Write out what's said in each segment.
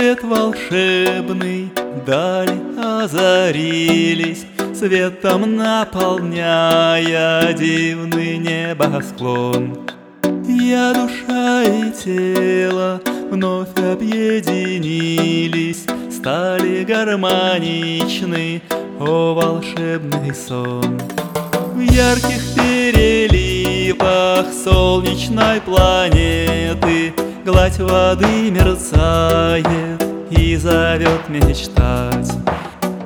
Свет волшебный, даль озарились, Светом наполняя дивный небосклон. Я душа и тело вновь объединились, Стали гармоничны, о волшебный сон. В ярких переливах солнечной планеты Гладь воды мерцает и зовет мечтать.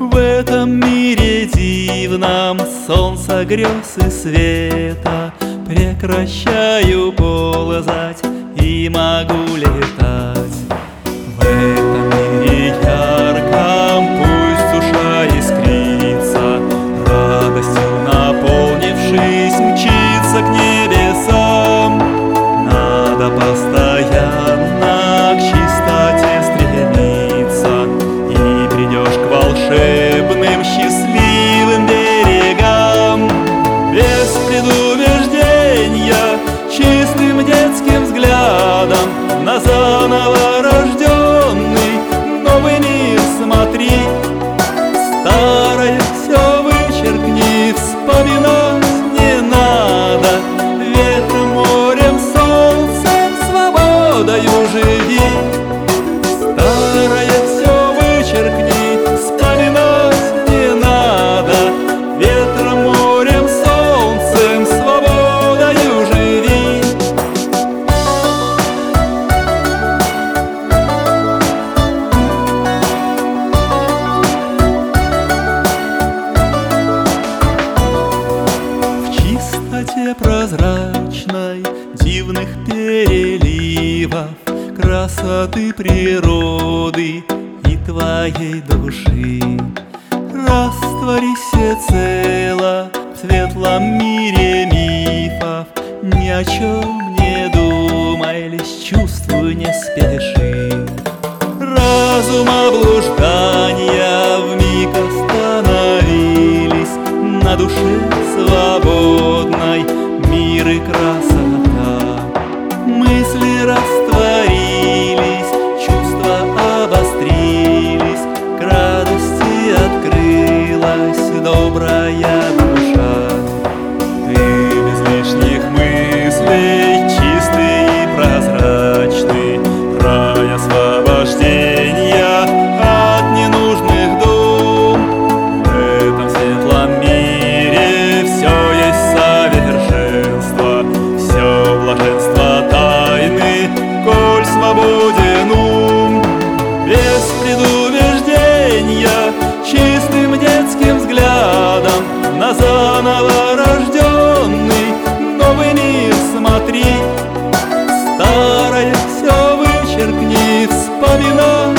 В этом мире дивном солнца грез и света Прекращаю ползать и могу летать. В этом мире ярком пусть душа искрится, Радостью наполнившись, мчится к небесам. Прозрачной дивных переливов Красоты природы и твоей души. Растворись всецело в светлом мире мифов. Ни о чем не думай, лишь чувствуй, не спеши. Разум облуждания свободен ум. Без предубеждения, чистым детским взглядом На заново рожденный новый мир смотри. Старое все вычеркни, вспоминай.